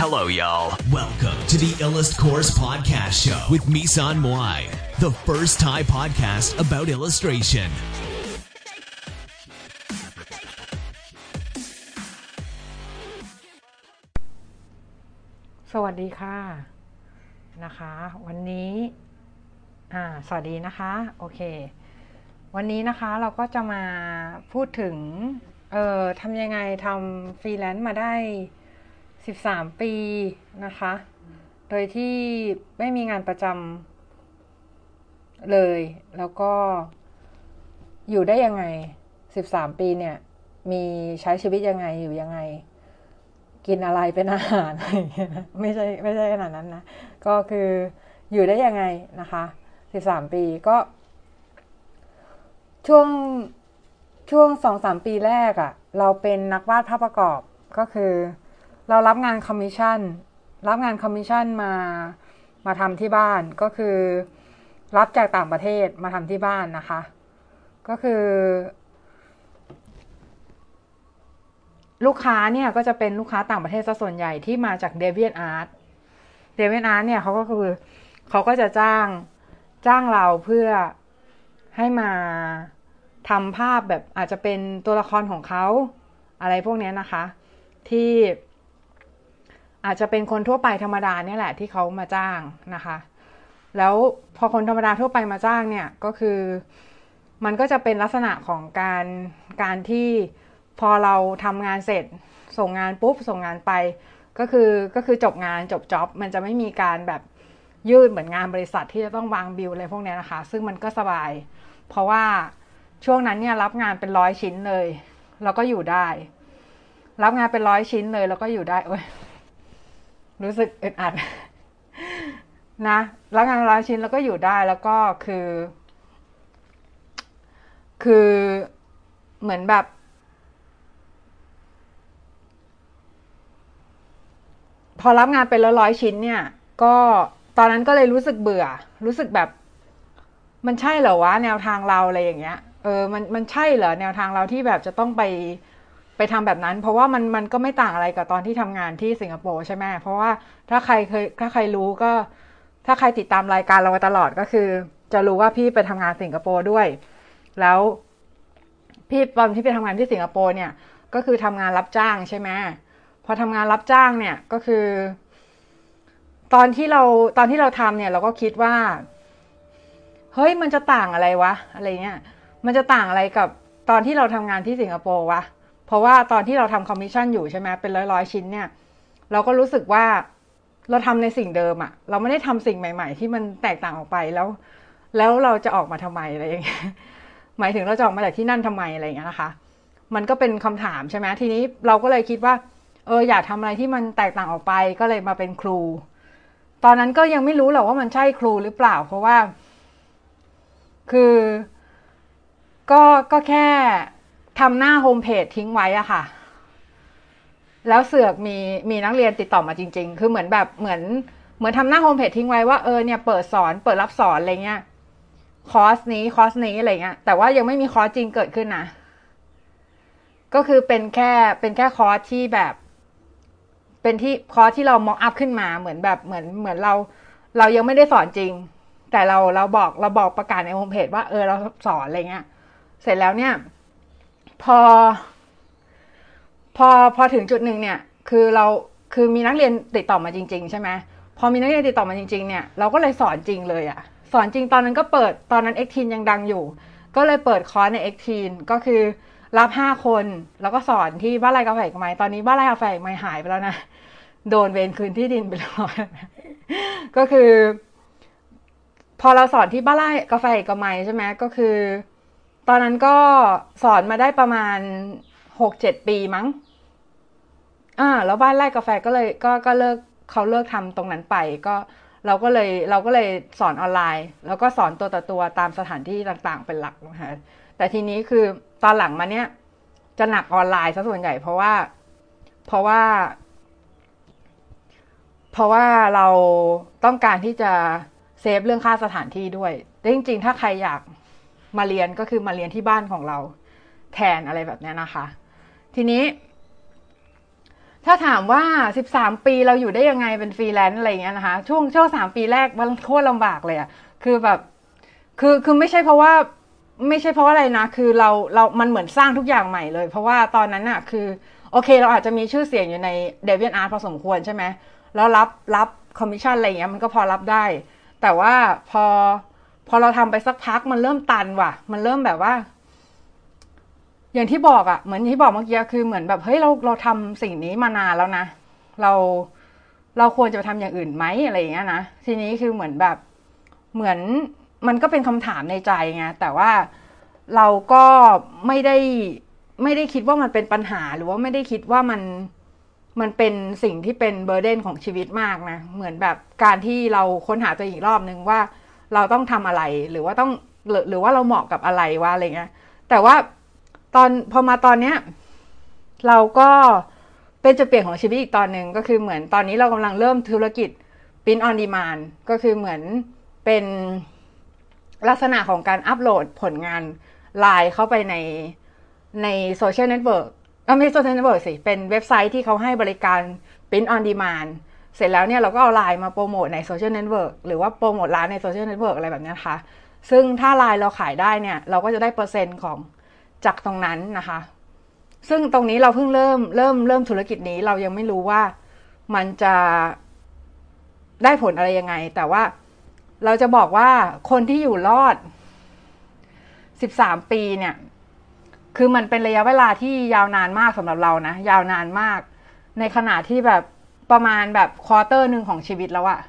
Hello, y'all. Welcome to the Illust Course Podcast Show with Misan Moai, the first Thai podcast about illustration. สวัสดีค่ะ นะคะ วันนี้ อ่า สวัสดีนะคะ โอเค วันนี้นะคะเราก็จะมาพูดถึง เอ่อทำยังไงทำฟรีแลนซ์มาได้ 13 ปีนะคะ โดยที่ไม่มีงานประจำเลย แล้วก็อยู่ได้ยังไง 13 ปีเนี่ย มีใช้ชีวิตยังไงอยู่ยังไง กินอะไรเป็นอาหารอะไรอย่างเงี้ยนะไม่ใช่ไม่ใช่ขนาดนั้นนะ ก็คืออยู่ได้ยังไงนะคะสิบสามปีก็ ช่วงช่วงสองสามปีแรกอะ่ะ เราเป็นนักวาดภาพประกอบก็คือ เรารับงานคอมมิชชั่น รับงานคอมมิชชั่นมามาทำที่บ้านก็คือ รับจากต่างประเทศมาทำที่บ้านนะคะ ก็คือ ลูกค้าเนี่ยก็จะเป็นลูกค้าต่างประเทศซะส่วนใหญ่ที่มาจาก d e v i a n Art d e v i a n Art เนี่ยเขาก็คือเขาก็จะจ้างจ้างเราเพื่อให้มาทำภาพแบบอาจจะเป็นตัวละครของเขาอะไรพวกนี้นะคะ ที่ อาจจะเป็นคนทั่วไปธรรมดาเนี่ยแหละที่เขามาจ้างนะคะ แล้วพอคนธรรมดาทั่วไปมาจ้างเนี่ยก็คือมันก็จะเป็นลักษณะของการการที่พอเราทำงานเสร็จ ส่งงานปุ๊บส่งงานไป ก็คือก็คือจบงานจบจ็อบมันจะไม่มีการแบบยืดเหมือนงานบริษัทที่จะต้องวางบิลอะไรพวกนี้นะคะ ซึ่งมันก็สบาย เพราะว่าช่วงนั้นเนี่ยรับงานเป็นร้อยชิ้นเลย แล้วก็อยู่ได้ รับงานเป็นร้อยชิ้นเลย แล้วก็อยู่ได้โอ้ย รู้สึกอึดอัดนะรับงานร้อยชิ้นแล้วก็อยู่ได้แล้วก็คือ คือเหมือนแบบ พอรับงานเป็นร้อยชิ้นเนี่ย ก็ตอนนั้นก็เลยรู้สึกเบื่อ รู้สึกแบบ มันใช่เหรอวะแนวทางเราอะไรอย่างเงี้ยเออมันมันใช่เหรอแนวทางเราที่แบบจะต้องไป ไปทำแบบนั้น เพราะว่ามันมันก็ไม่ต่างอะไรกับตอนที่ทำงานที่สิงคโปร์ใช่ไหมเพราะว่าถ้าใครเคยถ้าใครรู้ก็ ถ้าใครติดตามรายการเราตลอดก็คือ จะรู้ว่าพี่ไปทำงานสิงคโปร์ด้วย แล้วพี่ตอนที่ไปทำงานที่สิงคโปร์เนี่ยก็คือทำงานรับจ้างใช่ไหมพอทำงานรับจ้างเนี่ยก็คือ ตอนที่เราตอนที่เราทำเนี่ยเราก็คิดว่าเฮ้ยมันจะต่างอะไรวะอะไรเงี้ยมันจะต่างอะไรกับตอนที่เราทำงานที่สิงคโปร์วะ เพราะว่าตอนที่เราทำคอมมิชชั่นอยู่ใช่ไหมเป็นร้อยร้อยชิ้นเนี่ย เราก็รู้สึกว่าเราทำในสิ่งเดิมอะเราไม่ได้ทำสิ่งใหม่ ๆ ที่มันแตกต่างออกไปแล้ว แล้วเราจะออกมาทำไมอะไรอย่างเงี้ยหมายถึงเราจะออกมาจากที่นั่นทำไมอะไรอย่างเงี้ยนะคะ มันก็เป็นคำถามใช่ไหมทีนี้เราก็เลยคิดว่า เอออยากทำอะไรที่มันแตกต่างออกไปก็เลยมาเป็นครู ตอนนั้นก็ยังไม่รู้หรอกว่ามันใช่ครูหรือเปล่า เพราะว่า คือ ก็ก็แค่ ทำหน้าโฮมเพจทิ้งไว้อะค่ะ แล้วเสือกมีมีนักเรียนติดต่อมาจริง ๆ คือเหมือนแบบเหมือนเหมือนทำหน้าโฮมเพจทิ้งไว้ว่าเออเนี่ยเปิดสอนเปิดรับสอนอะไรเงี้ยคอร์สนี้คอร์สนี้อะไรเงี้ย แต่ว่ายังไม่มีคอร์สจริงเกิดขึ้นนะก็คือเป็นแค่เป็นแค่คอร์สที่แบบ เป็นที่คอร์สที่เรา mock up ขึ้นมาเหมือนแบบเหมือนเหมือนเรา เรายังไม่ได้สอนจริง แต่เราเราบอกเราบอกประกาศในโฮมเพจว่าเออเราสอนอะไรเงี้ย เสร็จแล้วเนี่ย พอ พอพอถึงจุดหนึ่งเนี่ย คือเราคือมีนักเรียนติดต่อมาจริง ๆ ใช่ไหมพอมีนักเรียนติดต่อมาจริงๆเนี่ยเราก็เลยสอนจริงเลยอะสอนจริงตอนนั้นก็เปิดตอนนั้น X ทีนยังดังอยู่ ก็เลยเปิดคอร์สใน X ทีนก็คือรับห้าคน แล้วก็สอนที่บ้านไรกาแฟกับไม้ตอนนี้บ้านไรกาแฟกับไม้หายไปแล้วนะโดนเวรคืนที่ดินไปแล้วก็คือ พอเราสอนที่บ้านไร่กาแฟกับไม้ใช่ไหมก็คือ ตอนนั้นก็สอนมาได้ประมาณหกเจ็ดปีมั้ง อ่า แล้วบ้านไร่กาแฟก็เลย ก็ก็เลิกเขาเลิกทำตรงนั้นไป ก็เราก็เลยเราก็เลยสอนออนไลน์ แล้วก็สอนตัวต่อตัวตามสถานที่ต่างๆ เป็นหลักนะคะแต่ทีนี้คือตอนหลังมาเนี้ยจะหนักออนไลน์ซะส่วนใหญ่เพราะว่า เพราะว่า เพราะว่าเราต้องการที่จะเซฟเรื่องค่าสถานที่ด้วยแต่จริง ๆ ถ้าใครอยาก มาเรียนก็คือมาเรียนที่บ้านของเรา แทนอะไรแบบนี้นะคะ ทีนี้ ถ้าถามว่าสิบสามปีเราอยู่ได้ยังไงเป็นฟรีแลนซ์อะไรเงี้ยนะคะ ช่วงช่วงสามปีแรกมันโคตรลำบากเลยอะคือแบบคือคือไม่ใช่เพราะว่าไม่ใช่เพราะอะไรนะ คือเราเรา มันเหมือนสร้างทุกอย่างใหม่เลย เพราะว่าตอนนั้นอะคือ โอเค เราอาจจะมีชื่อเสียงอยู่ในเดวิ a อาร์ตพอสมควรใช่ไหม แล้วรับรับคอมมิชชั่นอะไรเงี้ยมันก็พอรับได้ แต่ว่าพอ พอเราทำไปสักพักมันเริ่มตันว่ะ มันเริ่มแบบว่า อย่างที่บอกอะ่ะ เหมือนที่บอกเมื่อกี้คือเหมือนแบบเฮ้ยเราเราทำสิ่งนี้มานานแล้วนะเราเราควรจะไปทำอย่างอื่นไหมอะไรอย่างเงี้ยนะทีนี้คือเหมือนแบบเหมือนมันก็เป็นคำถามในใจไงแต่ว่าเราก็ไม่ได้ไม่ได้คิดว่ามันเป็นปัญหาหรือว่าไม่ได้คิดว่ามันมันเป็นสิ่งที่เป็นเบอร์เดนของชีวิตมากนะเหมือนแบบการที่เราค้นหาตัวอีกรอบนึงว่า เราต้องทำอะไรหรือว่าต้องหรือหรือว่าเราเหมาะกับอะไรว่าอะไรเงี้ยแต่ว่าตอนพอมาตอนเนี้ยเราก็เป็นจุดเปลี่ยนของชีวิตอีกตอนหนึ่งก็คือเหมือนตอนนี้เรากำลังเริ่มธุรกิจ Print on Demand ก็คือเหมือนเป็นลักษณะของการอัปโหลดผลงานลายเข้าไปในใน social network ไม่ใช่ social network สิ เป็นเว็บไซต์ที่เขาให้บริการ Print on Demand เสร็จแล้วเนี่ยเราก็เอาลายมาโปรโมทใน social network หรือว่าโปรโมทร้านใน social network อะไรแบบนี้นะคะ ซึ่งถ้าลายเราขายได้เนี่ย เราก็จะได้เปอร์เซ็นต์ของจากตรงนั้นนะคะ ซึ่งตรงนี้เราเพิ่งเริ่มเริ่มเริ่มธุรกิจนี้เรายังไม่รู้ว่ามันจะได้ผลอะไรยังไง แต่ว่าเราจะบอกว่าคนที่อยู่รอด 13 ปีเนี่ย คือมันเป็นระยะเวลาที่ยาวนานมากสำหรับเรานะ ยาวนานมาก ในขณะที่แบบ ประมาณแบบควอเตอร์หนึ่งของชีวิตแล้วอะ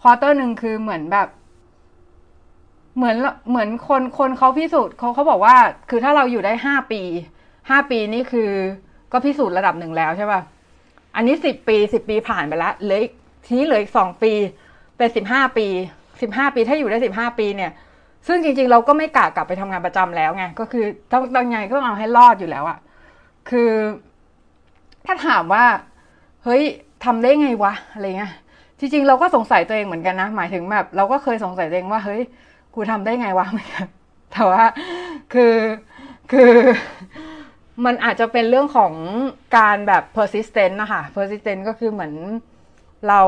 ควอเตอร์หนึ่งคือเหมือนแบบ เหมือนเหมือนคนคนเขาพิสูจน์เขาเขาบอกว่า คือถ้าเราอยู่ได้ห้าปีห้าปีนี่คือก็พิสูจน์ระดับหนึ่งแล้วใช่ป่ะอันนี้สิบปีสิบปีผ่านไปแล้วเหลือทีนี้เหลืออีกสองปี เป็นสิบห้าปีสิบห้าปีถ้าอยู่ได้สิบห้าปีเนี่ย ซึ่งจริง ๆ เราก็ไม่กะกลับไปทำงานประจำแล้วไงก็คือต้องต้องไงก็ต้องเอาให้รอดอยู่แล้วอะคือ ถ้าถามว่า เฮ้ย ทำได้ไงวะอะไรเงี้ยจริงๆเราก็สงสัยตัวเองเหมือนกันนะ หมายถึงแบบเราก็เคยสงสัยตัวเองว่า เฮ้ยกูทำได้ไงวะแต่ว่าคือคือมันอาจจะเป็นเรื่องของการแบบ persistent นะคะ persistent ก็คือเหมือนเรา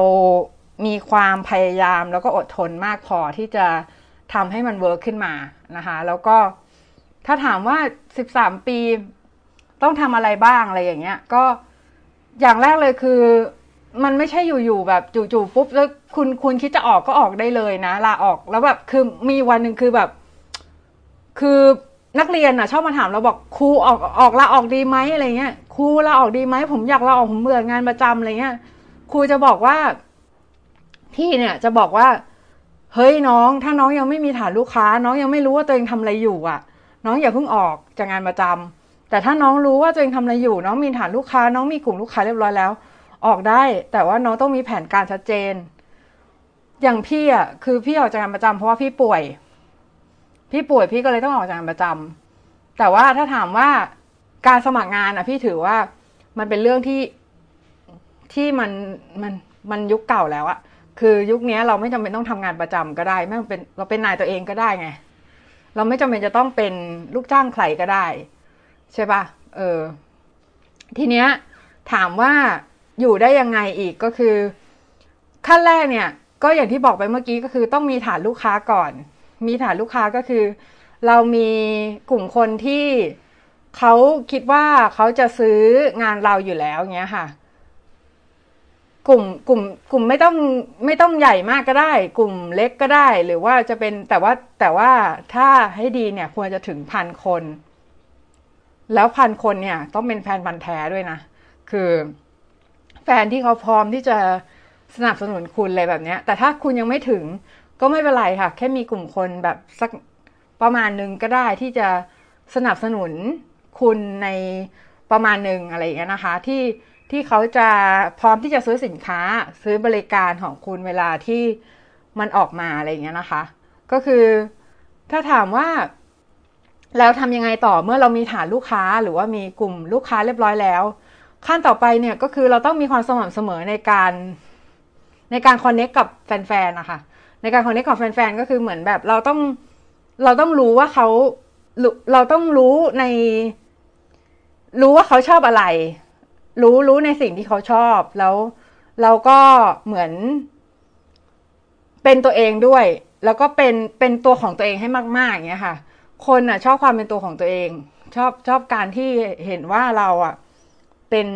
มีความพยายามแล้วก็อดทนมากพอที่จะทำให้มันเวิร์กขึ้นมานะคะ แล้วก็ถ้าถามว่า 13 ปีต้องทำอะไรบ้างอะไรอย่างเงี้ย ก็อย่างแรกเลยคือ มันไม่ใช่อยู่ๆแบบจู่ๆปุ๊บแล้วคุณคุณคิดจะออกก็ออกได้เลยนะลาออกแล้วแบบคือมีวันหนึ่งคือแบบ คือนักเรียนอะ ชอบมาถามเราบอกครูออกออกลาออกดีไหมอะไรเงี้ยครูลาออกดีไหมผมอยากลาออกผมเบื่องานประจำอะไรเงี้ยครูจะบอกว่า พี่เนี่ยจะบอกว่า เฮ้ยน้อง ถ้าน้องยังไม่มีฐานลูกค้า น้องยังไม่รู้ว่าตัวเองทำอะไรอยู่อะ น้องอย่าเพิ่งออกจากงานประจำแต่ถ้าน้องรู้ว่าตัวเองทำอะไรอยู่ น้องมีฐานลูกค้า น้องมีกลุ่มลูกค้าเรียบร้อยแล้ว ออกได้แต่ว่าน้องต้องมีแผนการชัดเจน อย่างพี่อะคือพี่ออกจากงานประจำเพราะว่าพี่ป่วย พี่ป่วยพี่ก็เลยต้องออกจากงานประจำแต่ว่าถ้าถามว่าการสมัครงานอะ พี่ถือว่ามันเป็นเรื่องที่ที่มันมันมันยุคเก่าแล้วอะคือยุคนี้เราไม่จำเป็นต้องทำงานประจำก็ได้ไม่เป็นเราเป็นนายตัวเองก็ได้ไง เราไม่จำเป็นจะต้องเป็นลูกจ้างใครก็ได้ ใช่ปะเออ ทีเนี้ยถามว่า อยู่ได้ยังไงอีกก็คือ ขั้นแรกเนี่ยก็อย่างที่บอกไปเมื่อกี้ก็คือต้องมีฐานลูกค้าก่อน มีฐานลูกค้าก็คือ เรามีกลุ่มคนที่เขาคิดว่าเขาจะซื้องานเราอยู่แล้วเงี้ยค่ะ กลุ่มกลุ่ม กลุ่มไม่ต้องไม่ต้องใหญ่มากก็ได้ กลุ่มเล็กก็ได้ หรือว่าจะเป็นแต่ว่าแต่ว่าถ้าให้ดีเนี่ยควรจะถึงพันคน แล้วพันคนเนี่ย ต้องเป็นแฟนพันธ์แท้ด้วยนะ คือ ฟนที่เขาพร้อมที่จะสนับสนุนคุณอะไรแบบนี้แต่ถ้าคุณยังไม่ถึงก็ไม่เป็นไรค่ะ แค่มีกลุ่มคนแบบสักประมาณหนึ่งก็ได้ที่จะสนับสนุนคุณในประมาณหนึ่งอะไรอย่างเงี้ยนะคะ ที่ที่เขาจะพร้อมที่จะซื้อสินค้าซื้อบริการของคุณเวลาที่มันออกมาอะไรอย่างเงี้ยนะคะ ก็คือถ้าถามว่าแล้วทำยังไงต่อเมื่อเรามีฐานลูกค้าหรือว่ามีกลุ่มลูกค้าเรียบร้อยแล้ว ขั้นต่อไปเนี่ยก็คือเราต้องมีความสม่ำเสมอในการในการคอนเน็กกับแฟนๆนะคะในการคอนเน็กกับแฟนๆก็คือเหมือนแบบเราต้องเราต้องรู้ว่าเขาเราต้องรู้ใน รู้ว่าเขาชอบอะไร รู้รู้ในสิ่งที่เขาชอบ แล้วเราก็เหมือน เป็นตัวเองด้วย แล้วก็เป็นเป็นตัวของตัวเองให้มากๆอย่างเงี้ยค่ะ คนอะ ชอบความเป็นตัวของตัวเอง ชอบชอบการที่เห็นว่าเราอะ เป็น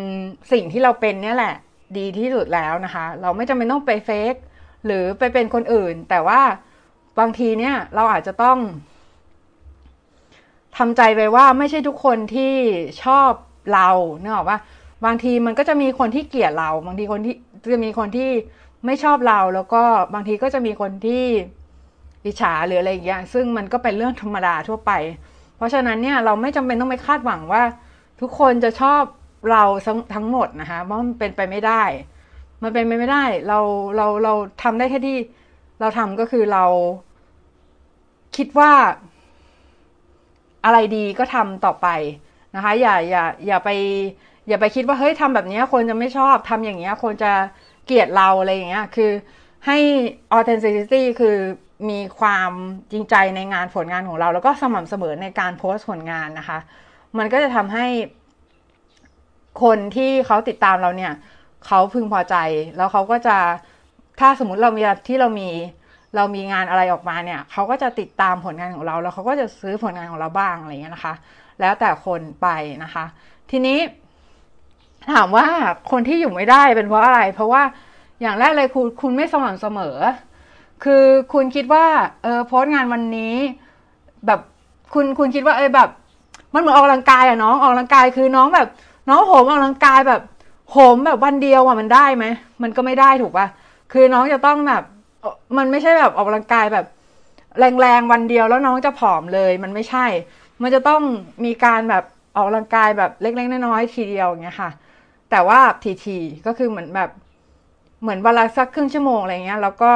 สิ่งที่เราเป็นเนี่ยแหละ ดีที่สุดแล้วนะคะ เราไม่จำเป็นต้องไปเฟกหรือไปเป็นคนอื่น แต่ว่าบางทีเนี่ยเราอาจจะต้องทำใจไปว่าไม่ใช่ทุกคนที่ชอบเราเนอะว่า บางทีมันก็จะมีคนที่เกลียดเรา บางทีคนที่จะมีคนที่ไม่ชอบเราแล้วก็บางทีก็จะมีคนที่อิจฉาหรืออะไรอย่างเงี้ยซึ่งมันก็เป็นเรื่องธรรมดาทั่วไป เพราะฉะนั้นเนี่ยเราไม่จำเป็นต้องไปคาดหวังว่า ทุกคนจะชอบ เราทั้งหมดนะคะเพราะมันเป็นไปไม่ได้ มันเป็นไปไม่ได้ เราเราเราทำได้แค่ที่เราทำก็คือเรา คิดว่า อะไรดีก็ทำต่อไปนะคะ อย่าอย่าอย่าไป อย่าไปคิดว่าเฮ้ยทำแบบนี้คนจะไม่ชอบทำอย่างเงี้ยคนจะเกลียดเราอะไรอย่างเงี้ย คือให้ authenticity คือมีความจริงใจในงานผลงานของเรา แล้วก็สม่ำเสมอในการโพสต์ผลงานนะคะ มันก็จะทำให้ คนที่เขาติดตามเราเนี่ยเขาพึงพอใจ แล้วเขาก็จะถ้าสมมติเรามีที่เรามีเรามีงานอะไรออกมาเนี่ยเขาก็จะติดตามผลงานของเราแล้วเขาก็จะซื้อผลงานของเราบ้างอะไรเงี้ยนะคะ แล้วแต่คนไปนะคะ ทีนี้ ถามว่าคนที่อยู่ไม่ได้เป็นเพราะอะไร เพราะว่าอย่างแรกเลยคุณคุณไม่สม่ำเสมอ คือคุณคิดว่าเออโพสงานวันนี้แบบคุณคุณคิดว่าเออแบบ มันเหมือนออกกำลังกายอะน้องออกกำลังกายคือน้องแบบ น้องโหมออกกำลังกายแบบโหมแบบวันเดียวอะมันได้ไหมมันก็ไม่ได้ถูกปะคือน้องจะต้องแบบมันไม่ใช่แบบออกกำลังกายแบบ แรงๆวันเดียวแล้วน้องจะผอมเลย มันไม่ใช่ มันจะต้องมีการแบบออกกำลังกายแบบเล็กๆน้อยๆทีเดียวอย่างเงี้ยค่ะ แต่ว่าทีๆก็คือเหมือนแบบเหมือนวันละสักครึ่งชั่วโมงอะไรเงี้ยแล้วก็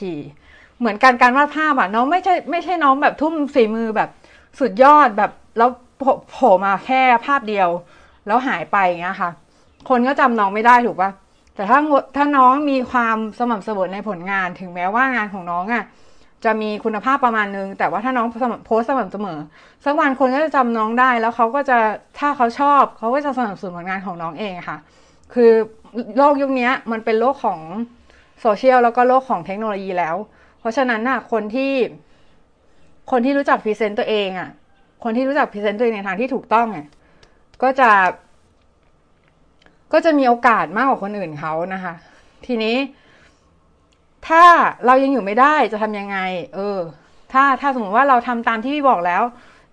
ทีๆเหมือนการการวาดภาพอะน้องไม่ใช่ไม่ใช่น้องแบบทุ่มฝีมือแบบสุดยอดแบบแล้วโผล่มาแค่ภาพเดียว แล้วหายไปอย่างเงี้ยค่ะ คนก็จำน้องไม่ได้ถูกปะแต่ถ้าถ้าน้องมีความสม่ำเสมอในผลงานถึงแม้ว่างานของน้องอะ่ะจะมีคุณภาพประมาณนึง แต่ว่าถ้าน้องโพสสม่ำเสมอสักวันคนก็จะจำน้องได้ แล้วเขาก็จะถ้าเขาชอบเขาก็จะสนับสนุนผลงานของน้องเองค่ะ คือโลกยุคนี้มันเป็นโลกของโซเชียลแล้วก็โลกของเทคโนโลยีแล้ว เพราะฉะนั้นน่ะคนที่คนที่รู้จัก present ตัวเองอะ คนที่รู้จัก present ตัวเองในทางที่ถูกต้องอะ ก็จะ ก็จะมีโอกาสมากกว่าคนอื่นเขานะคะ ทีนี้ ถ้าเรายังอยู่ไม่ได้จะทำยังไง เออ ถ้าถ้าสมมติว่าเราทำตามที่พี่บอกแล้ว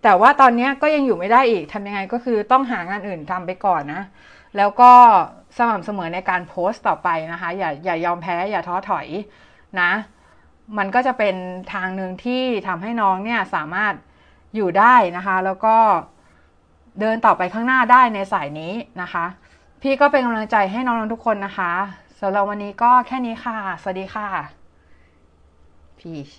แต่ว่าตอนนี้ก็ยังอยู่ไม่ได้อีกทำยังไงก็คือต้องหางานอื่นทำไปก่อนนะแล้วก็สม่ำเสมอในการโพสต์ต่อไปนะคะ อย่าอย่ายอมแพ้ อย่าท้อถอยนะ มันก็จะเป็นทางหนึ่งที่ทำให้น้องเนี่ยสามารถอยู่ได้นะคะ แล้วก็ เดินต่อไปข้างหน้าได้ในสายนี้นะคะ พี่ก็เป็นกำลังใจให้น้องๆทุกคนนะคะสำหรับวันนี้ก็แค่นี้ค่ะ สวัสดีค่ะ พีช